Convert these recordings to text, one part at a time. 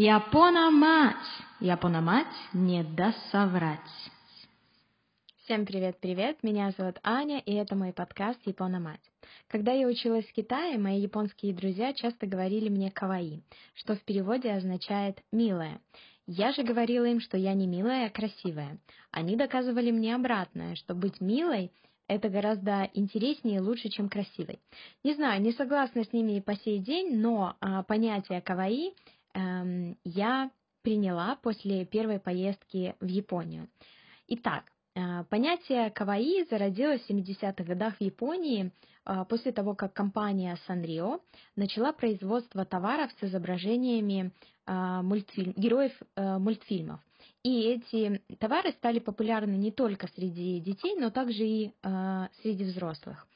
Япона-мать! Япона-мать не даст соврать. Всем привет-привет, меня зовут Аня, и это мой подкаст «Япона-мать». Когда я училась в Китае, мои японские друзья часто говорили мне «каваи», что в переводе означает «милая». Я же говорила им, что я не милая, а красивая. Они доказывали мне обратное, что быть милой это гораздо интереснее и лучше, чем красивой. Не знаю, не согласна с ними и по сей день, но а, понятие каваи я приняла после первой поездки в Японию. Итак, э, понятие каваи зародилось в 70-х годах в Японии э, после того, как компания Sanrio начала производство товаров с изображениями э, мультфильм, героев мультфильмов. И эти товары стали популярны не только среди детей, но также и среди взрослых.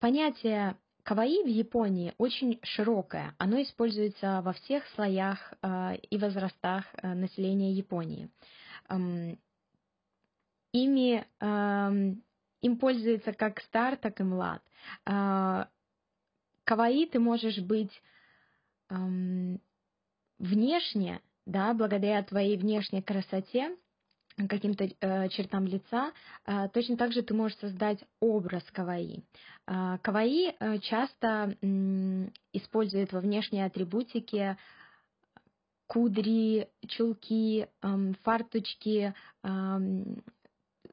Понятие Каваи в Японии очень широкое, оно используется во всех слоях э, и возрастах э, населения Японии. Эм, ими эм, им пользуется как стар, так и млад. Э, каваи ты можешь быть эм, внешне, да, благодаря твоей внешней красоте, каким-то э, чертам лица, э, точно так же ты можешь создать образ каваи. Э, каваи э, часто э, используют во внешней атрибутике кудри, чулки, э, фарточки, э,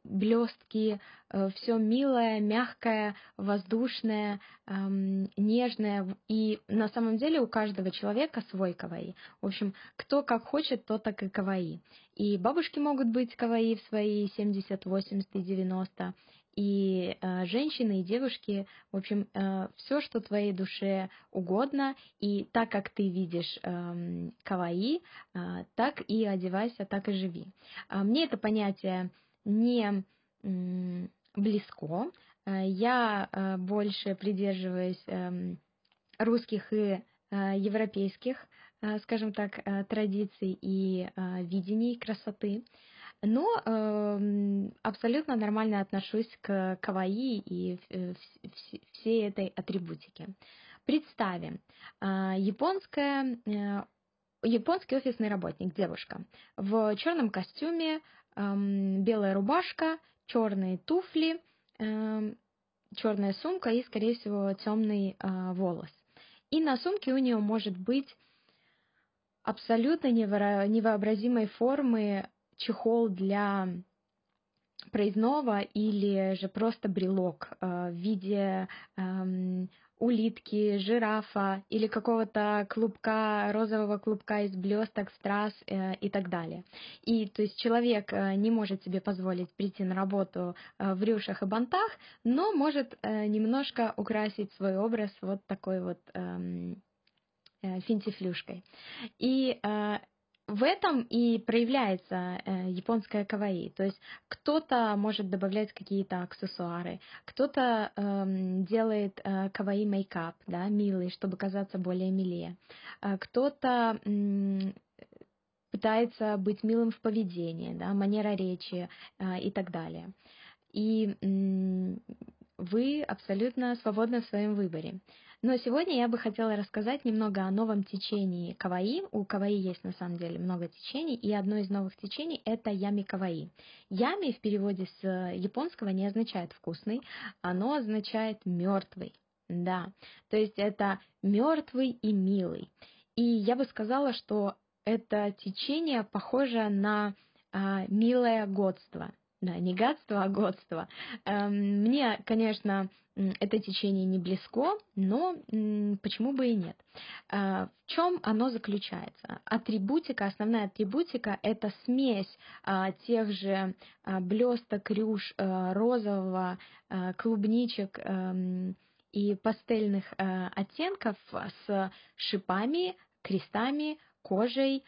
блестки, э, все милое, мягкое, воздушное, эм, нежное. И на самом деле у каждого человека свой каваи. В общем, кто как хочет, то так и каваи. И бабушки могут быть каваи в свои 70, 80 и 90 и э, женщины, и девушки, в общем, э, все, что твоей душе угодно, и так как ты видишь э, каваи, э, так и одевайся, так и живи. Э, мне это понятие не близко. Э, я э, больше придерживаюсь эм, русских и э, европейских, скажем так, традиций и видений красоты. Но эм, абсолютно нормально отношусь к каваи и всей этой атрибутике. Представим, японская японский офисный работник, девушка, в черном костюме, белая рубашка, черные туфли, эм, черная сумка и, скорее всего, темный э, волос. И на сумке у нее может быть абсолютно невообразимой формы чехол для проездного или же просто брелок э, в виде э, улитки, жирафа или какого-то клубка, розового клубка из блесток, страз э, и так далее. И то есть человек э, не может себе позволить прийти на работу э, в рюшах и бантах, но может э, немножко украсить свой образ вот такой вот эм, э, финтифлюшкой. И э, в этом и проявляется э, японская каваи. То есть кто-то может добавлять какие-то аксессуары, кто-то э, делает э, каваи мейкап, да, милый, чтобы казаться более милее, э, кто-то э, пытается быть милым в поведении, да, манера речи э, и так далее. И э, вы абсолютно свободны в своем выборе. Но сегодня я бы хотела рассказать немного о новом течении каваи. У каваи есть на самом деле много течений, и одно из новых течений это ями каваи. Ями в переводе с японского не означает вкусный, оно означает мертвый. Да, то есть это мертвый и милый. И я бы сказала, что это течение похоже на а, милое годство. Да, не гадство, а годство. Эм, мне, конечно, это течение не близко, но почему бы и нет? Э, в чем оно заключается? Атрибутика, основная атрибутика – это смесь а, тех же а, блесток, рюш, э, розового, э, клубничек эм, и пастельных оттенков с шипами, крестами, кожей,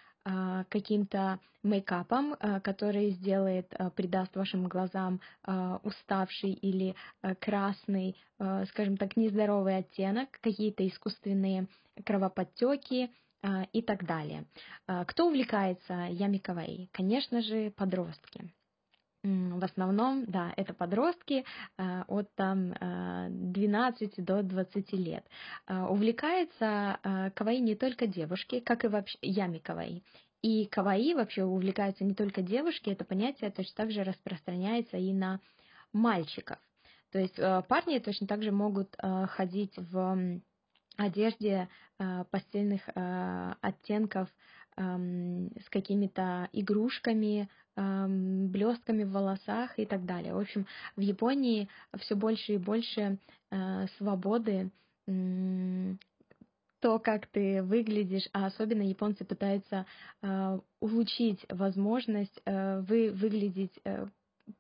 каким-то мейкапом, а, который сделает, а, придаст вашим глазам уставший или красный, скажем так, нездоровый оттенок, какие-то искусственные кровоподтеки и так далее. Кто увлекается ямикавей? Конечно же, подростки. В основном, да, это подростки э, от там 12 э, до 20 лет. Э, увлекается каваи не только девушки, как и вообще ями каваи. И каваи вообще увлекаются не только девушки, это понятие точно так же распространяется и на мальчиков. То есть парни точно так же могут ходить в одежде постельных оттенков эм, с какими-то игрушками, блестками в волосах и так далее. В общем, в Японии все больше и больше э, свободы то, как ты выглядишь, а особенно японцы пытаются э, улучшить возможность э, вы выглядеть э,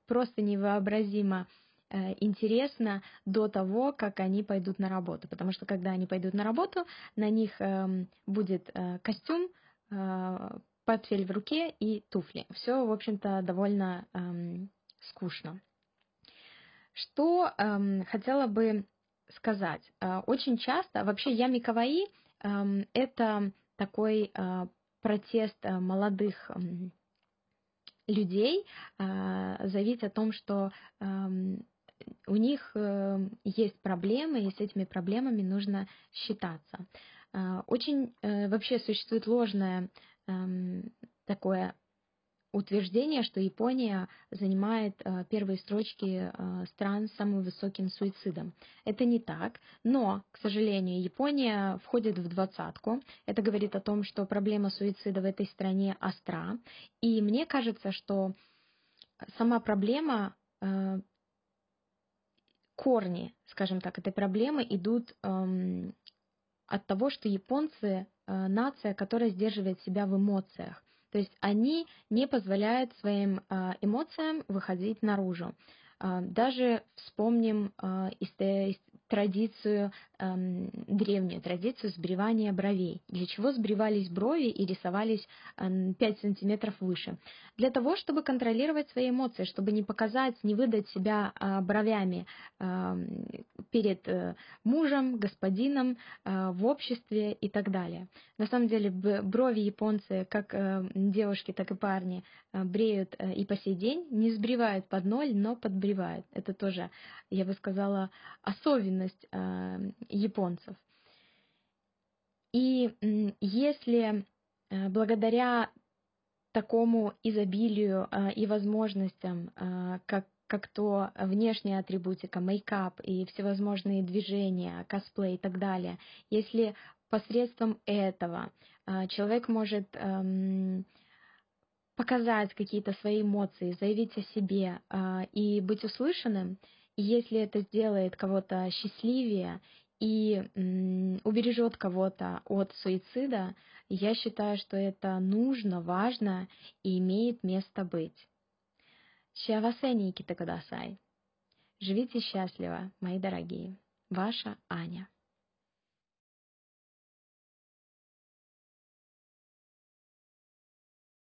просто невообразимо э, интересно до того, как они пойдут на работу. Потому что когда они пойдут на работу, на них эм, будет э, костюм, Э, портфель в руке и туфли. Все, в общем-то, довольно эм, скучно. Что эм, хотела бы сказать? Э, очень часто, вообще ями каваи эм, это такой э, протест э, молодых э, людей, э, заявить о том, что э, у них э, есть проблемы, и с этими проблемами нужно считаться. Э, очень э, вообще существует ложное такое утверждение, что Япония занимает первые строчки стран с самым высоким суицидом. Это не так, но, к сожалению, Япония входит в двадцатку. Это говорит о том, что проблема суицида в этой стране остра. И мне кажется, что сама проблема корни, скажем так, этой проблемы идут эм, от того, что японцы э, нация, которая сдерживает себя в эмоциях. То есть они не позволяют своим э, эмоциям выходить наружу. Э, даже вспомним э, традицию, эм, древнюю традицию сбривания бровей. Для чего сбривались брови и рисовались эм, 5 сантиметров выше? Для того, чтобы контролировать свои эмоции, чтобы не показать, не выдать себя э, бровями э, перед э, мужем, господином, э, в обществе и так далее. На самом деле брови японцы, как э, девушки, так и парни, э, бреют э, и по сей день, не сбривают под ноль, но подбривают. Это тоже, я бы сказала, особенность особенность э, японцев. И если э, благодаря такому изобилию э, и возможностям, как как то внешняя атрибутика, мейкап и всевозможные движения, косплей и так далее, если посредством этого человек может эм, показать какие-то свои эмоции, заявить о себе и быть услышанным, если это сделает кого-то счастливее и убережет кого-то от суицида, я считаю, что это нужно, важно и имеет место быть. Чавасени китакудасай. Живите счастливо, мои дорогие. Ваша Аня.